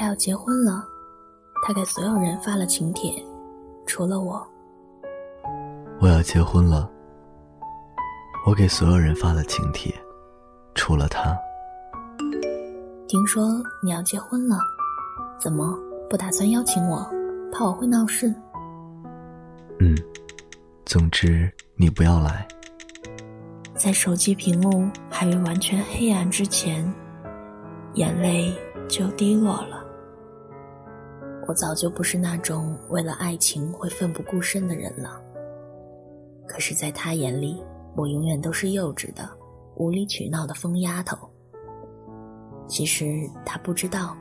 他要结婚了，他给所有人发了请帖，除了我。我要结婚了，我给所有人发了请帖，除了他。听说你要结婚了，怎么不打算邀请我？怕我会闹事？嗯，总之你不要来。在手机屏幕还未完全黑暗之前，眼泪就滴落了。我早就不是那种为了爱情会奋不顾身的人了。可是，在他眼里，我永远都是幼稚的、无理取闹的疯丫头。其实他不知道，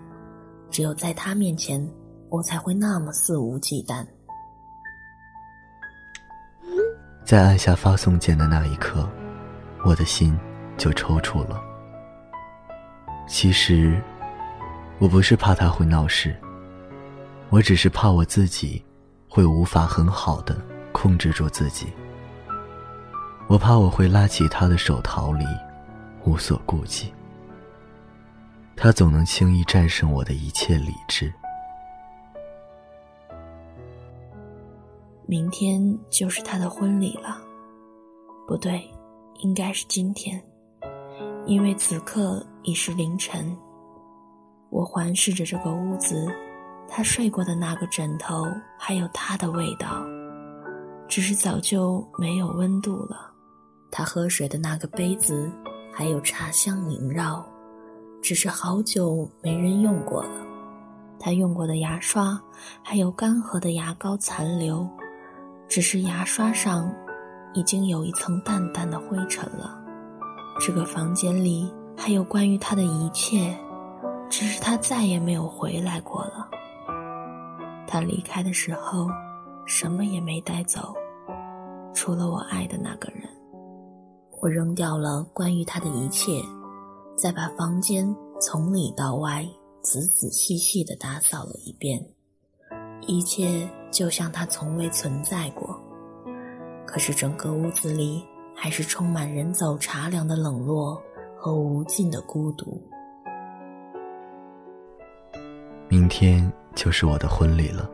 只有在他面前，我才会那么肆无忌惮。在按下发送键的那一刻，我的心就抽搐了。其实，我不是怕他会闹事，我只是怕我自己会无法很好的控制住自己。我怕我会拉起他的手逃离，无所顾忌。他总能轻易战胜我的一切理智。明天就是他的婚礼了，不对，应该是今天，因为此刻已是凌晨。我环视着这个屋子，他睡过的那个枕头还有他的味道，只是早就没有温度了。他喝水的那个杯子还有茶香萦绕。只是好久没人用过了，他用过的牙刷还有干涸的牙膏残留，只是牙刷上已经有一层淡淡的灰尘了。这个房间里还有关于他的一切，只是他再也没有回来过了。他离开的时候，什么也没带走，除了我爱的那个人。我扔掉了关于他的一切。再把房间从里到外仔仔细细地打扫了一遍，一切就像他从未存在过。可是整个屋子里还是充满人走茶凉的冷落和无尽的孤独。明天就是我的婚礼了，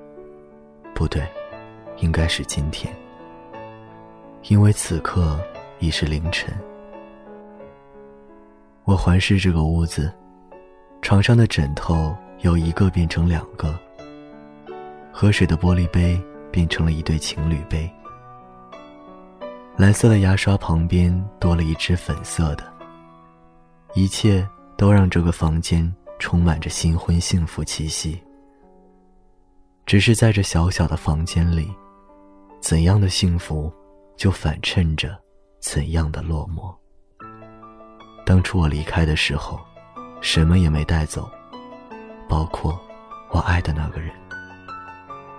不对，应该是今天，因为此刻已是凌晨。我环视这个屋子，床上的枕头由一个变成两个，喝水的玻璃杯变成了一对情侣杯，蓝色的牙刷旁边多了一只粉色的，一切都让这个房间充满着新婚幸福气息。只是在这小小的房间里，怎样的幸福，就反衬着怎样的落寞。当初我离开的时候，什么也没带走，包括我爱的那个人。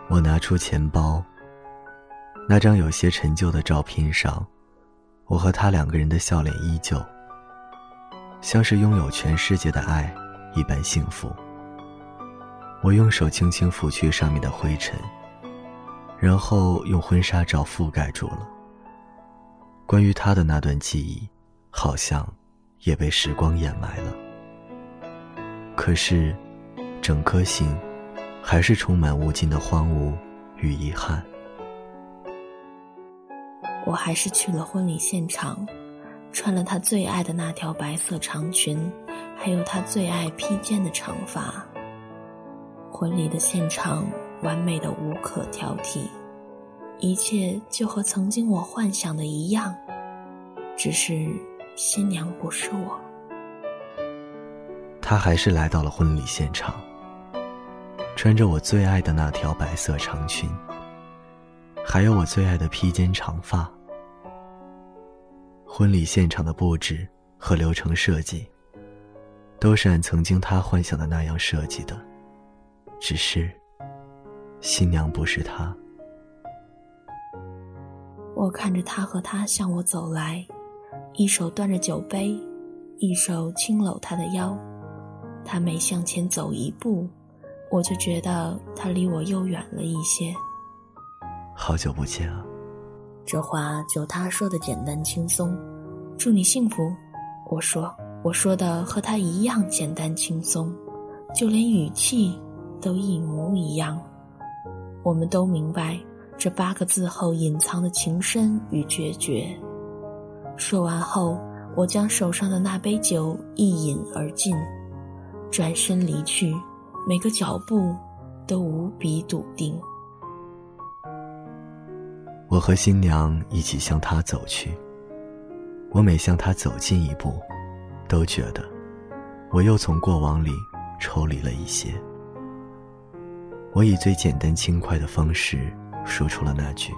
我拿出钱包，那张有些陈旧的照片上，我和他两个人的笑脸依旧，像是拥有全世界的爱一般幸福。我用手轻轻拂去上面的灰尘，然后用婚纱照覆盖住了。关于他的那段记忆，好像。也被时光掩埋了。可是，整颗心还是充满无尽的荒芜与遗憾。我还是去了婚礼现场，穿了他最爱的那条白色长裙，还有他最爱披肩的长发。婚礼的现场完美的无可挑剔，一切就和曾经我幻想的一样，只是。新娘不是我，他还是来到了婚礼现场，穿着我最爱的那条白色长裙，还有我最爱的披肩长发。婚礼现场的布置和流程设计，都是按曾经他幻想的那样设计的，只是新娘不是他。我看着他和他向我走来。一手端着酒杯，一手轻搂他的腰，他每向前走一步，我就觉得他离我又远了一些。好久不见啊！这话就他说的简单轻松。祝你幸福，我说，我说的和他一样简单轻松，就连语气都一模一样。我们都明白这八个字后隐藏的情深与决绝。说完后，我将手上的那杯酒一饮而尽，转身离去，每个脚步都无比笃定。我和新娘一起向他走去。我每向他走近一步，都觉得我又从过往里抽离了一些。我以最简单轻快的方式说出了那句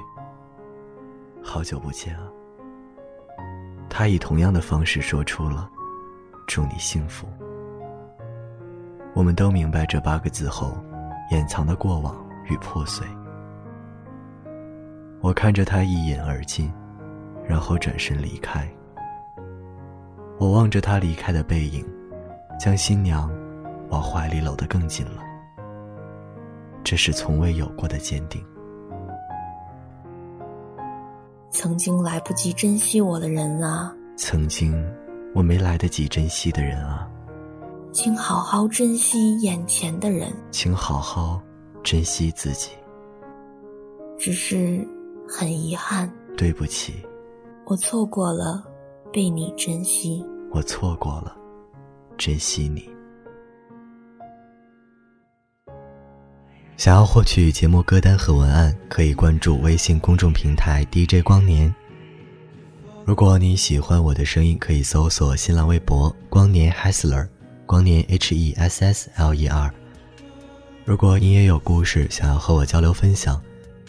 “好久不见啊”。他以同样的方式说出了“祝你幸福”。我们都明白这八个字后掩藏的过往与破碎。我看着他一饮而尽，然后转身离开。我望着他离开的背影，将新娘往怀里搂得更紧了。这是从未有过的坚定。曾经来不及珍惜我的人啊，曾经我没来得及珍惜的人啊，请好好珍惜眼前的人，请好好珍惜自己。只是很遗憾，对不起，我错过了被你珍惜，我错过了珍惜你。想要获取节目歌单和文案，可以关注微信公众平台 DJ 光年。如果你喜欢我的声音，可以搜索新浪微博“光年 Hessler”，光年 H E S S L E R。如果你也有故事想要和我交流分享，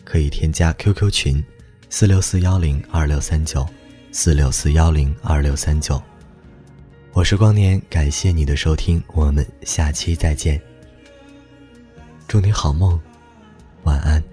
可以添加 QQ 群：四六四幺零二六三九四六四幺零二六三九。我是光年，感谢你的收听，我们下期再见。祝你好梦，晚安。